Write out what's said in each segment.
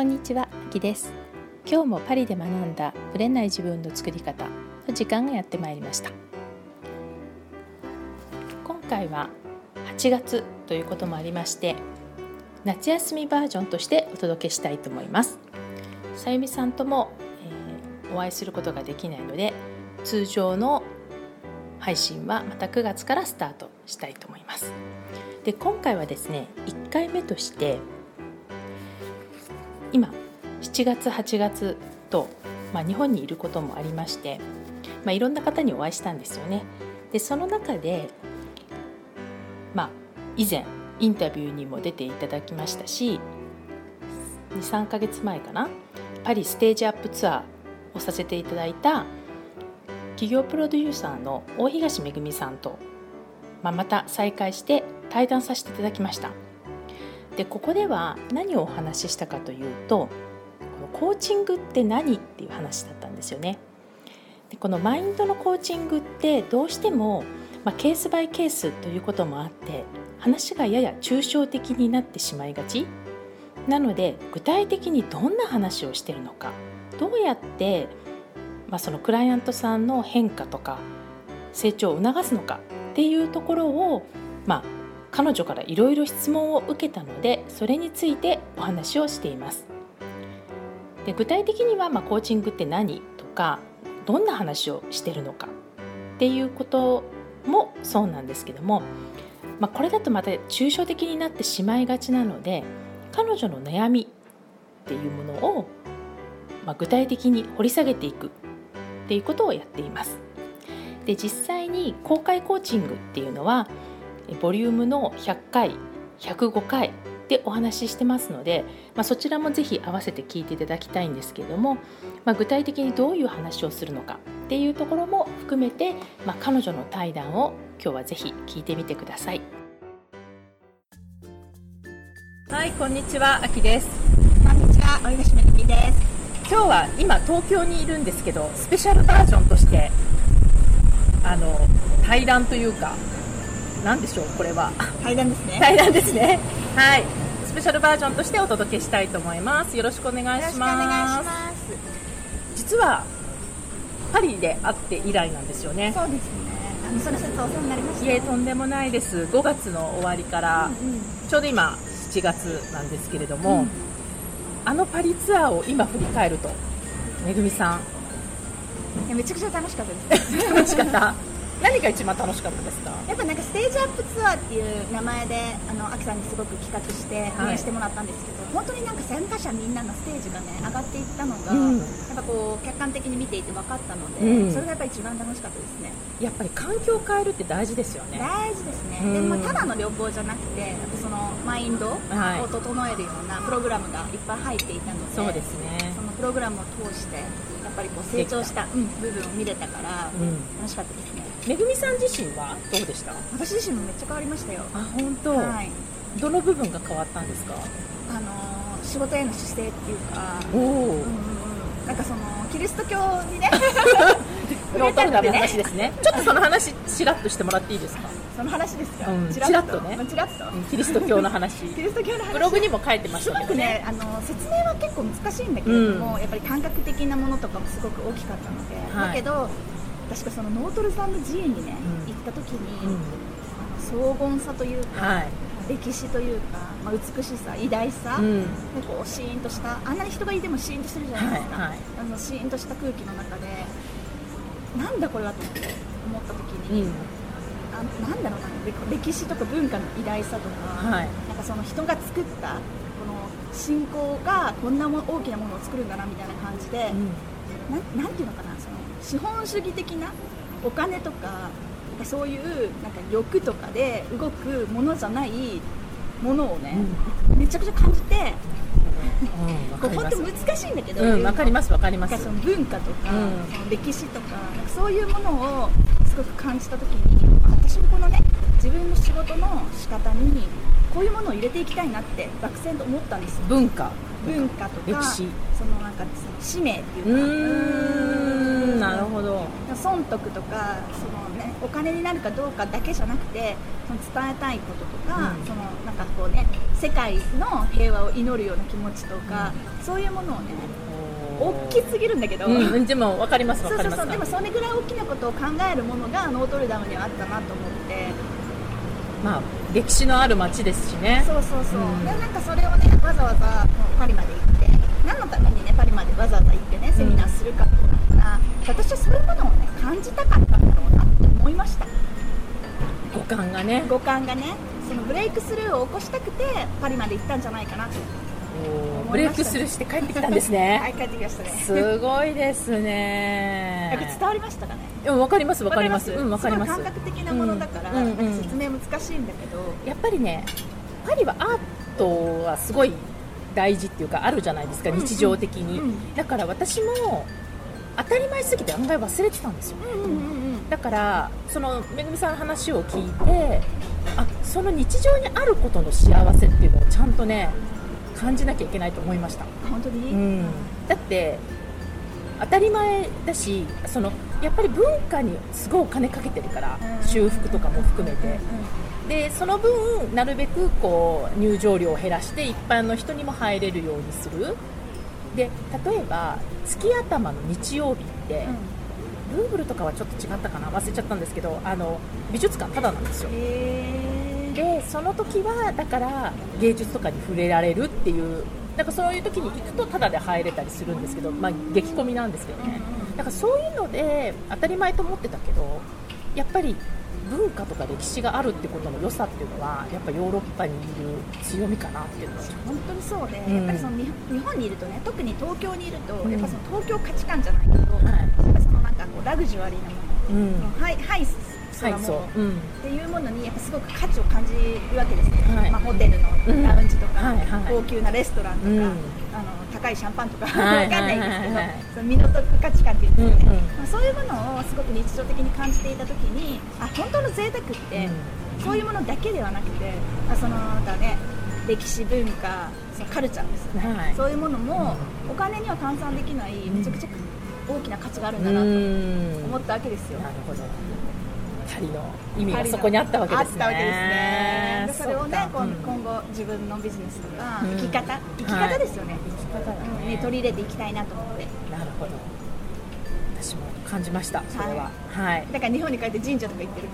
こんにちは、あきです。今日もパリで学んだブレない自分の作り方の時間がやってまいりました。今回は8月ということもありまして夏休みバージョンとしてお届けしたいと思います。さゆみさんとも、えー、お会いすることができないので通常の配信はまた9月からスタートしたいと思います。で今回はですね1回目として今7月8月と、まあ、日本にいることもありまして、まあ、いろんな方にお会いしたんですよね。でその中で、まあ、以前インタビューにも出ていただきましたし23ヶ月前かなパリステージアップツアーをさせていただいた企業プロデューサーの大東めぐみさんと、まあ、また再会して対談させていただきました。でここでは何をお話ししたかというとこのコーチングって何っていう話だったんですよね。でこのマインドのコーチングってどうしても、まあ、ケースバイケースということもあって話がやや抽象的になってしまいがちなので具体的にどんな話をしてるのかどうやって、まあ、そのクライアントさんの変化とか成長を促すのかっていうところを、まあ、彼女からいろいろ質問を受けたのでそれについてお話をしていますで具体的には、まあ、コーチングって何とかどんな話をしてるのかっていうこともそうなんですけども、まあ、これだとまた抽象的になってしまいがちなので彼女の悩みっていうものを、まあ、具体的に掘り下げていくっていうことをやっています。で実際に公開コーチングっていうのはボリュームの100回105回でお話ししてますので、まあ、そちらもぜひ合わせて聞いていただきたいんですけれども、まあ、具体的にどういう話をするのかっていうところも含めて、まあ、彼女の対談を今日はぜひ聞いてみてください。はい、こんにちは、あきです。こんにちは、おいしめきです。今日は今東京にいるんですけど、スペシャルバージョンとしてあの対談というか何でしょうこれは。対談ですね。対談ですね。はい。スペシャルバージョンとしてお届けしたいと思います。よろしくお願いします。実はパリで会って以来なんですよね。そうですね。あのその説お世話になりました。いえとんでもないです。5月の終わりから、うんうん、ちょうど今7月なんですけれども、うん、あのパリツアーを今振り返るとめぐみさん。めちゃくちゃ楽しかったです。楽しかった？何が一番楽しかったですか？やっぱなんかステージアップツアーっていう名前であのアキさんにすごく企画して運営してもらったんですけど、はい、本当になんか参加者みんなのステージがね上がっていったのが、うん、やっぱこう客観的に見ていて分かったので、うん、それがやっぱり一番楽しかったですね。やっぱり環境を変えるって大事ですよね。大事ですね、うん、でもただの旅行じゃなくてそのマインドを整えるようなプログラムがいっぱい入っていたので、そうですね。そのプログラムを通してやっぱりこう成長した、うん、部分を見れたから、楽しかったですねめぐみさん自身はどうでした？私自身もめっちゃ変わりましたよ。あ本当、はい、どの部分が変わったんですか？あの仕事への姿勢っていうか。おお、うん、なんかそのキリスト教にね。ローカルな話ですね。ちょっとその話ちらっとしてもらっていいですか？その話ですか、うん、ちらっと。ね。ちらっと。キリスト教の話。キリスト教の話。ブログにも書いてましたけどねねあの説明は結構難しいんだけれども、うん、やっぱり感覚的なものとかもすごく大きかったので、はい、だけど確かそのノートルダム寺院にね、行った時に、荘厳さというか、はい、歴史というか、まあ、美しさ偉大さ、うん、でこうシーンとしたあんなに人がいてもシーンとしてるじゃないですか、はいはい、あのシーンとした空気の中でなんだこれはと思った時に、うん、あなんだろうな歴史とか文化の偉大さとか、はい、なんかその人が作ったこの信仰がこんなも大きなものを作るんだなみたいな感じで、うん、ななんていうのかな資本主義的なお金とかそういうなんか欲とかで動くものじゃないものをね、うん、めちゃくちゃ感じて、うん、本当難しいんだけど、うん、分かります分かります。その文化とか、その歴史とかなんかそういうものをすごく感じた時に私もこのね自分の仕事の仕方にこういうものを入れていきたいなって漠然と思ったんですよ。文化。文化とか歴史。そのなんか使命っていうかなるほど。損得とかその、ね、お金になるかどうかだけじゃなくてその伝えたいこととか、うん、そのなんかこうね世界の平和を祈るような気持ちとか、うん、そういうものをね大きすぎるんだけど、うん、でも分かります分かりますそうそうそう。でもそれぐらい大きなことを考えるものがノートルダムにはあったなと思って。まあ歴史のある街ですしね。そうそうそう、うん、でなんかそれをねわざわざパリまで行って何のためにねパリまでわざわざ行ってねセミナーするかってなったら、私はそういうものをね感じたかったんだろうなって思いました。五感がね。五感がねそのブレイクスルーを起こしたくてパリまで行ったんじゃないかなと。ブレイクスルーして帰ってきたんですね。はい帰ってきましたね。すごいですね。伝わりましたかね？でも分かります分かります。うん分かります。感覚的なものだから、説明難しいんだけど。やっぱりねパリはアートはすごい大事っていうかあるじゃないですか、日常的に、だから私も当たり前すぎて案外忘れてたんですよ、うんうんうん、だからそのめぐみさんの話を聞いてあその日常にあることの幸せっていうのをちゃんとね感じなきゃいけないと思いました。本当に、うん、だって当たり前だしそのやっぱり文化にすごいお金かけてるから、うん、修復とかも含めて、うんうん、でその分なるべくこう入場料を減らして一般の人にも入れるようにするで例えば月頭の日曜日って、うん、ルーブルとかはちょっと違ったかな？忘れちゃったんですけどあの美術館ただなんですよ。でその時はだから芸術とかに触れられるっていうなんかそういう時に行くとタダで入れたりするんですけど、まあ、激混みなんですけどね。だからそういうので当たり前と思ってたけどやっぱり文化とか歴史があるってことの良さっていうのはやっぱヨーロッパにいる強みかなっていうのは。本当にそうで、うん、やっぱりその日本にいるとね特に東京にいると、うん、やっぱその東京価値観じゃないけど、はい、やっぱそのなんかこうラグジュアリーなもの、うん、ハイハイ空も、うん、っていうものにやっぱすごく価値を感じるわけですね、はい、まあ、ホテルのラウンジとか、うん。はいはい、高級なレストランとか、うん、あの高いシャンパンとか、はい、わかんないですけど、その身の得価値観っていうんですかね、うんうん、まあ、そういうものをすごく日常的に感じていた時にあ本当の贅沢って、そういうものだけではなくて、まあ、そのだね歴史文化そのカルチャーですよね、はい、そういうものもお金には換算できないめちゃくちゃ大きな価値があるんだなと思ったわけですよ。なるほど。パリの意味がそこにあったわけですね。すね。それをね、今今後自分のビジネスとか、生き方、生き方ですよね。生き方ね、取り入れていきたいなと思って。なるほど。私も感じました。それは。はい。だから日本に帰って神社とか行ってる。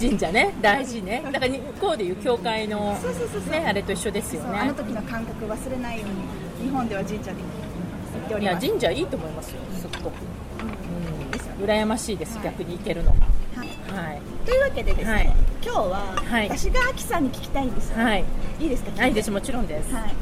神社。ね。大事ね。だから向こうでいう教会のねあれと一緒ですよね。あの時の感覚忘れないように日本では神社で行っております。いや神社いいと思いますよ。すっごく羨ましいです、はい、逆に行けるのが。はい、はい、というわけでですね、はい、今日は、私がアキさんに聞きたいんですよ、はい、いいですか？いいです。もちろんです、はい、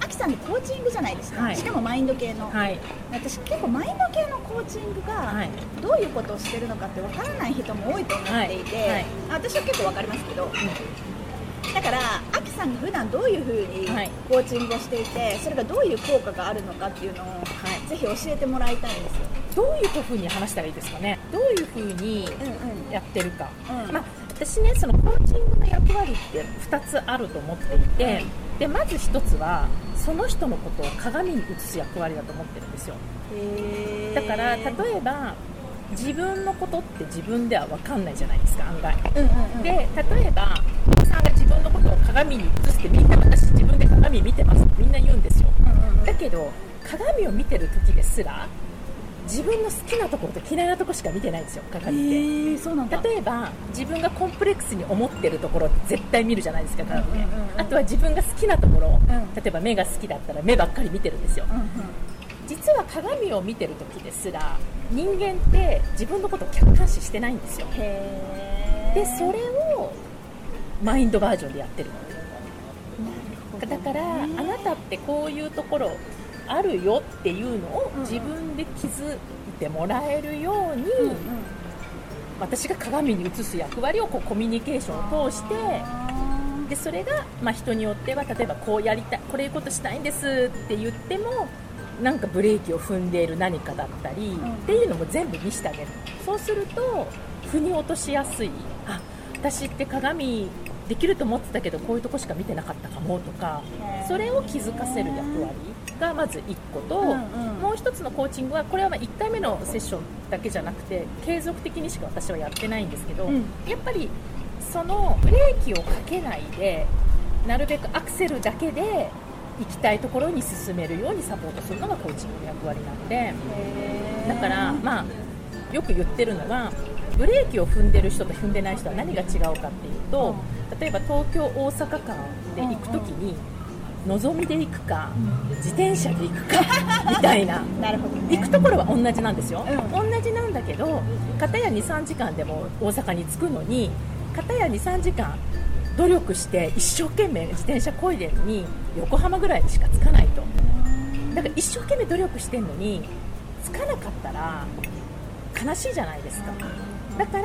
アキさんってコーチングじゃないですか、はい、しかもマインド系の、はい、私結構マインド系のコーチングがどういうことをしてるのかってわからない人も多いと思っていて、私は結構わかりますけど、だからアキさんが普段どういうふうにコーチングをしていて、それがどういう効果があるのかっていうのを、はい、ぜひ教えてもらいたいんですよどういうふうに話したらいいですかね？どういうふうにやってるか、うん。うん、まあ、私ねそのコーチングの役割って2つあると思っていて、うん、でまず1つはその人のことを鏡に映す役割だと思ってるんですよ。だから例えば自分のことって自分では分かんないじゃないですか案外、うんうんうん、で例えばおさんが自分のことを鏡に映してみんな私自分で鏡見てますってみんな言うんですよ、うんうん、だけど鏡を見てる時ですら自分の好きなところと嫌いなところしか見てないんですよ鏡って、えー、そうなん例えば自分がコンプレックスに思ってるところ絶対見るじゃないですか鏡で、うんうんうん、あとは自分が好きなところ、うん、例えば目が好きだったら目ばっかり見てるんですよ、うんうん、実は鏡を見てる時ですら人間って自分のことを客観視してないんですよ。でそれをマインドバージョンでやってるだからあなたってこういうところあるよっていうのを自分で気づいてもらえるように、うんうん、私が鏡に映す役割をこうコミュニケーションを通してでそれが、まあ、人によっては例えばこうやりたいこれいうことしたいんですって言ってもなんかブレーキを踏んでいる何かだったり、うん、っていうのも全部見せてあげる。そうすると腑に落としやすい。あ私って鏡できると思ってたけどこういうとこしか見てなかったかもとかそれを気づかせる役割がまず1個と、うんうんもう1つのコーチングはこれはまあ1回目のセッションだけじゃなくて継続的にしか私はやってないんですけど、うん。やっぱりそのブレーキをかけないでなるべくアクセルだけで行きたいところに進めるようにサポートするのがコーチングの役割なので。だからまあよく言ってるのはブレーキを踏んでる人と踏んでない人は何が違うかっていうと、例えば東京大阪間で行くときに、のぞみで行くか、自転車で行くか みたいな。なるほどね。行くところは同じなんですよ、うん。同じなんだけど片や23時間でも大阪に着くのに片や23時間努力して一生懸命自転車こいでるのに横浜ぐらいにしか着かないと。だから一生懸命努力してるのに着かなかったら悲しいじゃないですか。だから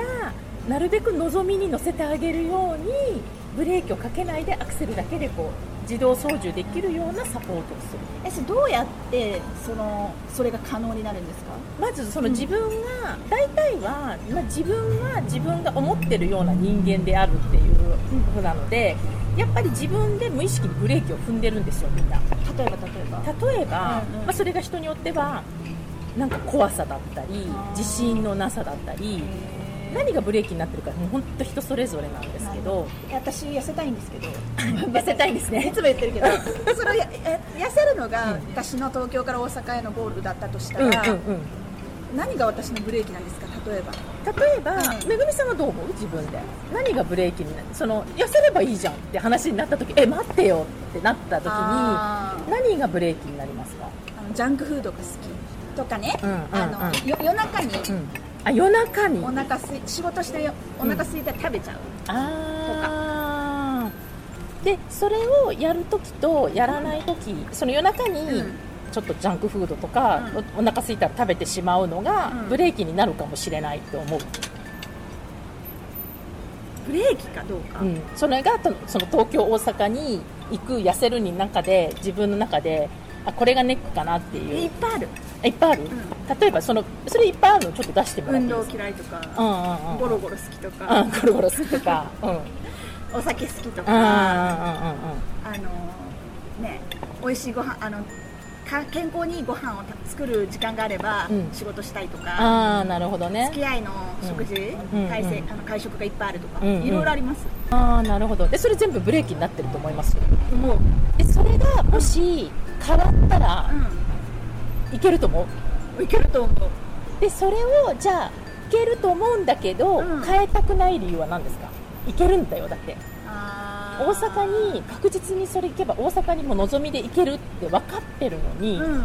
なるべく望みに乗せてあげるようにブレーキをかけないでアクセルだけでこう自動操縦できるようなサポートをする。えそれどうやってそのそれが可能になるんですか？まずその自分が、大体は、まあ、自分は自分が思ってるような人間であるっていうことなのでやっぱり自分で無意識にブレーキを踏んでるんですよみんな。例えば例えば？例えば、うんうん。まあ、それが人によってはなんか怖さだったり自信のなさだったり何がブレーキになってるかもう本当人それぞれなんですけど。私痩せたいんですけど。痩せたいんです いねつも言ってるけど。それ痩せるのが、うん。私の東京から大阪へのゴールだったとしたうんうんら、うん。何が私のブレーキなんですか？例えば。例えば、うん。めぐみさんはどう思う？自分で。何がブレーキになる？その痩せればいいじゃんって話になった時え待ってよってなった時に何がブレーキになりますか、あのジャンクフードが好きとかね、うんうんうん。あのよ夜中にうん、あ夜中に？お腹すい仕事してよ。お腹空いたら食べちゃう、あー。でそれをやるときとやらないときその夜中にうん。ちょっとジャンクフードとか、おお腹空いたら食べてしまうのがうん。ブレーキになるかもしれないと思う、ブレーキかどうか、うん、それがとその東京大阪に行く痩せるに中で自分の中であこれがネックかなっていいうっぱいある。あいっぱいある、例えばそのそれいっぱいあるのちょっと出してもらって。運動嫌いとか、うんうんうん。ゴロゴロ好きとか、うんゴロゴロするとか。うん。うんうんお酒好きとか、うんうんあのね美味しいご飯あのか健康にいいご飯をた作る時間があれば、うん。仕事したいとか、ああなるほどね。付き合いの食事、うん。会せうんあの会食がいっぱいあるとか、うんうん。いろいろあります。ああなるほど。でそれ全部ブレーキになってると思います？もう、でそれがもし変わったらいけると思う？うん、いけると思う。でそれをじゃあいけると思うんだけど、うん。変えたくない理由は何ですか？いけるんだよだって。大阪に確実にそれ行けば大阪にも望みで行けるって分かってるのに、うんうん。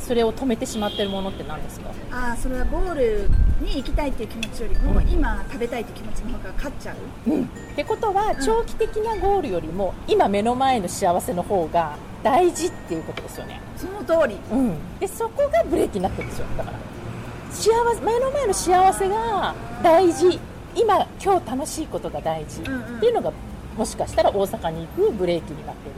それを止めてしまってるものって何ですか？ああそれはゴールに行きたいっていう気持ちよりも、うん今食べたいっていう気持ちの方が勝っちゃう。うん、ってことはん長期的なゴールよりも今目の前の幸せの方が大事っていうことですよね、その通り。うん、でそこがブレーキになってるんですよ。だから幸せ目の前の幸せが大事。今今日楽しいことが大事。うんうん。っていうのがもしかしたら大阪に行くブレーキになってる。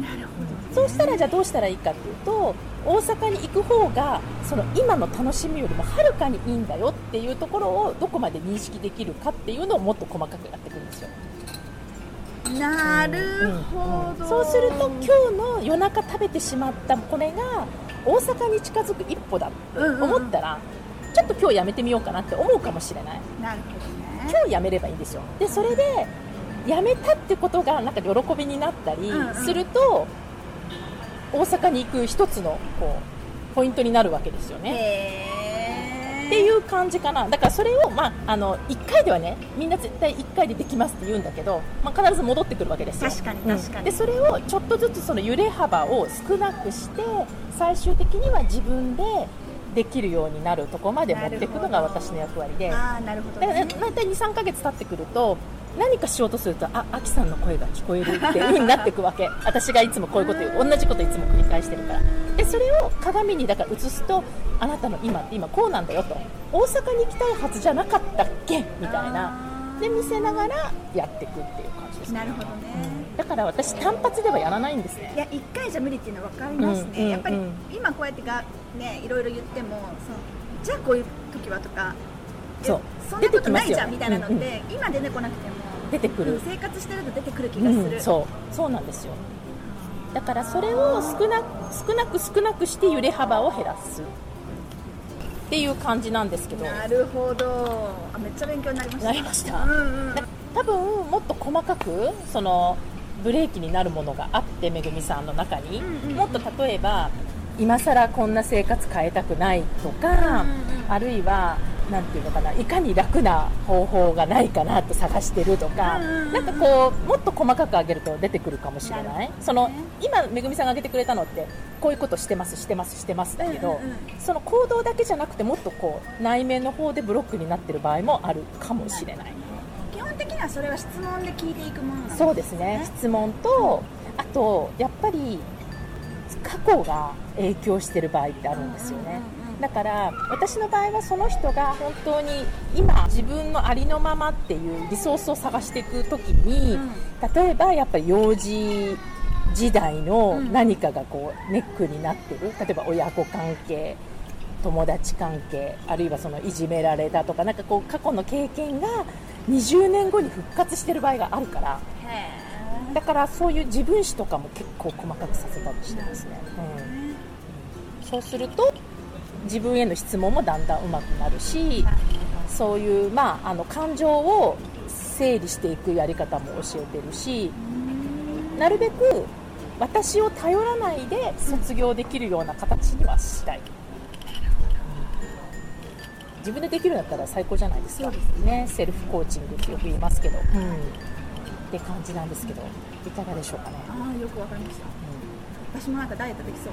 なるほそうしたらじゃあどうしたらいいかっていうと大阪に行く方がその今の楽しみよりもはるかにいいんだよっていうところをどこまで認識できるかっていうのをもっと細かくやっていくんですよ。ど。なるほど。そうすると今日の夜中食べてしまったこれが大阪に近づく一歩だって思ったら、ちょっと今日やめてみようかなって思うかもしれない。なるほどね。今日やめればいいんですよ。でそれでやめたってことがなんか喜びになったりうんうん。すると、大阪に行く一つのこうポイントになるわけですよねっていう感じかな。だからそれを、まあ、あの1回ではねみんな絶対1回でできますって言うんだけど、まあ、必ず戻ってくるわけですよ。確かにうん。確かに。でそれをちょっとずつその揺れ幅を少なくして最終的には自分でできるようになるところまで持っていくのが私の役割で。ああなるほどだからね。大体23ヶ月経ってくると何かしようとするとあアキさんの声が聞こえるっていう風になっていくわけ。私がいつもこういうこと言う。同じこといつも繰り返してるから。でそれを鏡にだから映すとあなたの今って今こうなんだよと。大阪に行きたいはずじゃなかったっけみたいな。で見せながらやっていくっていう感じですね。なるほどね。だから私単発ではやらないんですね。いや一回じゃ無理っていうのは分かりますね、うんうんやっぱりうん今こうやってが、ね、いろいろ言ってもそうじゃあこういう時はとかそう。えそんなことないじゃん出てきますよ。みたいなのって、うん。今出てこなくても出てくるうん生活してると出てくる気がする、うんそう。そうなんですよ。だからそれを少な少なく少なくして揺れ幅を減らす。っていう感じなんですけど。なるほど。あめっちゃ勉強になりました。なりました。うんうん。多分もっと細かくそのブレーキになるものがあってめぐみさんの中に、うんうん。もっと例えば今更こんな生活変えたくないとか、うんうんあるいはなんていうのかないかに楽な方法がないかなと探してるとか、うんうんうんなんかこうもっと細かく上げると出てくるかもしれない。ね。その今めぐみさんが挙げてくれたのってこういうことしてますしてますしてますだけど、その行動だけじゃなくてもっとこう内面の方でブロックになってる場合もあるかもしれない。基本的にはそれは質問で聞いていくものなんですそうですね。質問とあとやっぱり過去が影響してる場合ってあるんですよね、だから私の場合はその人が本当に今自分のありのままっていうリソースを探していく時に、うん。例えばやっぱり幼児時代のうん。何かがこうネックになってる。例えば親子関係友達関係あるいはそのいじめられたとかなんかこう過去の経験が20年後に復活してる場合があるからへだからそういう自分史とかも結構細かくさせたりしてますね、うん、そうすると自分への質問もだんだん上手くなるしそういう、まあ、あの感情を整理していくやり方も教えてるしなるべく私を頼らないで卒業できるような形にはしたい、自分でできるんだったら最高じゃないですか。そうですねセルフコーチングってよく言いますけど、うん、って感じなんですけどいかがでしょうかね、ああよくわかりました。私もなんかダイエットできそう。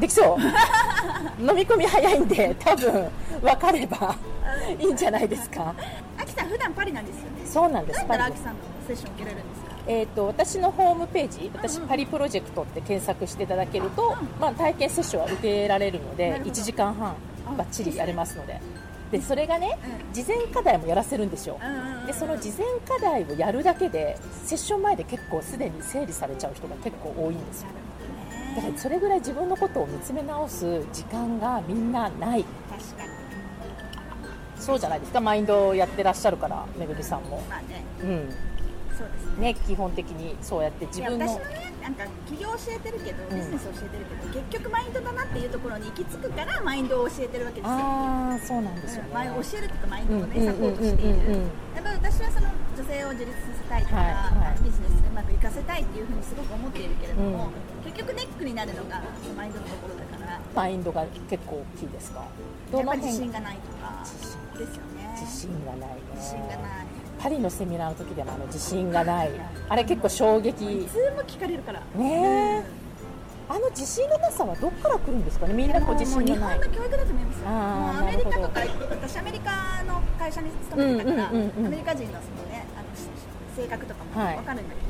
できそう？飲み込み早いんで多分分かればいいんじゃないですか？あきさん普段パリなんですよね。そうなんです。パリあきさんのセッション受けれるんですか？えー、と私のホームページ私パリプロジェクトって検索していただけると、まあ、体験セッションは受けられるのなでるほど。1時間半あばっちりやれますのででそれがねう事前課題もやらせるんですよでその事前課題をやるだけでセッション前で結構すでに整理されちゃう人が結構多いんですよ。だからそれぐらい自分のことを見つめ直す時間がみんなない。確かに。そうじゃないですか。マインドをやってらっしゃるからめぐみさんも。まあね。うんね。ね基本的にそうやって自分の私もねなんか起業教えてるけどうん。ビジネス教えてるけど、結局マインドだなっていうところに行き着くからマインドを教えてるわけですよ。ああそうなんですよね。うんまあ教えるっていうかマインドをね、うんサポートしている、うんうんうんうんやっぱり私はその女性を自立させたいとか、はいはい。ビジネスうまくいかせたいっていうふうにすごく思っているけれども、うん。結局ネックになるのがマインドのところだから。マインドが結構大きいですか？どやっぱ自信がないとかですよね。自信がないね。自信がないパリのセミナーの時でもあの自信がない。あれ結構衝い撃つも聞かれるから。ねえ。あの自信のなさはどっから来るんですかね？みんなこう自信がない。本の教育だと思いますよ。アメリカとか私アメリカの会社に勤めてたから、アメリカ人のそのねあのし性格とかもはい。わかるんだけど、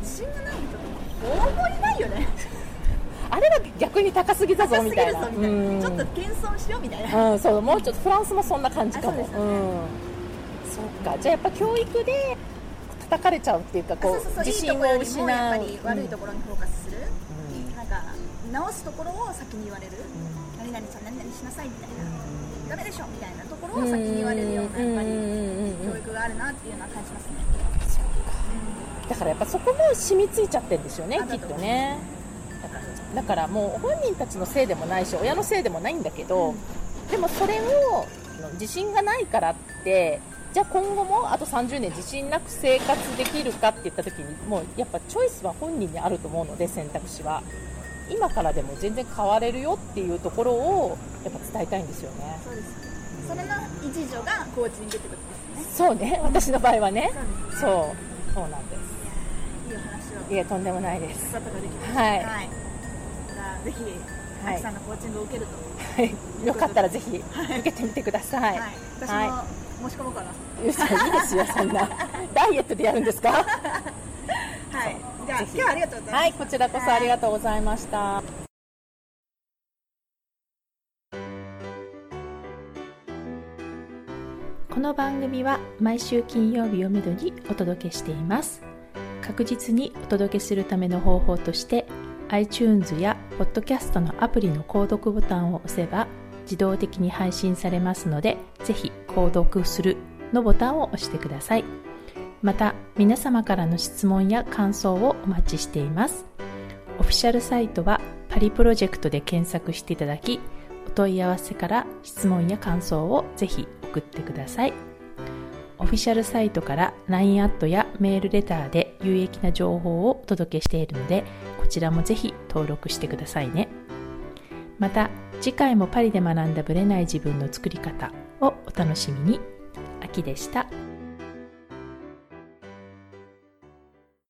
自信がない人ってほぼいないよね。あれは逆に高すぎだぞみたいな。るぞみたいな。うん。ちょっと謙遜しようみたいな。うん、そう。もうちょっとフランスもそんな感じかも。あそうですよね。ん、そっか。じゃあやっぱ教育で叩かれちゃうっていうかこそう自信を失うもやっぱり悪いところにフォーカスする。うん。なんか直すところを先に言われる。うん。何々ちゃん何々しなさいみたいな。うん。ダメでしょみたいなところを先に言われるようなやっぱりうん教育があるなっていうのは感じますね。だからやっぱそこも染みついちゃってるんですよねあきっとね。だからだからもう本人たちのせいでもないし親のせいでもないんだけど、でもそれを自信がないからってじゃあ今後もあと30年自信なく生活できるかって言った時にもうやっぱチョイスは本人にあると思うので選択肢は。今からでも全然変われるよっていうところをやっぱ伝えたいんですよね。そうです。それの一助がコーチングってことですね。そうね。私の場合はね。そうです。そうそうなんです。いいお話を。いやとんでもないです。聞くことができました。はい。じゃあぜひ、はいさんのコーチングを受けると。はい。よかったらぜひ受けてみてください。はい。私もは申し込もうかな。い。いいですよ、そんな。ダイエットでやるんですか？はい。じゃあ今日はありがとうございます。はい、こちらこそありがとうございました。この番組は毎週金曜日をめどにお届けしています確実にお届けするための方法として iTunes や Podcast のアプリの購読ボタンを押せば自動的に配信されますのでぜひ購読するのボタンを押してくださいまた皆様からの質問や感想をお待ちしていますオフィシャルサイトはパリプロジェクトで検索していただき、お問い合わせから質問や感想をぜひ送ってください。オフィシャルサイトから LINE アットやメールレターで有益な情報をお届けしているので、こちらもぜひ登録してくださいね。また、次回もパリで学んだブレない自分の作り方をお楽しみに。秋でした。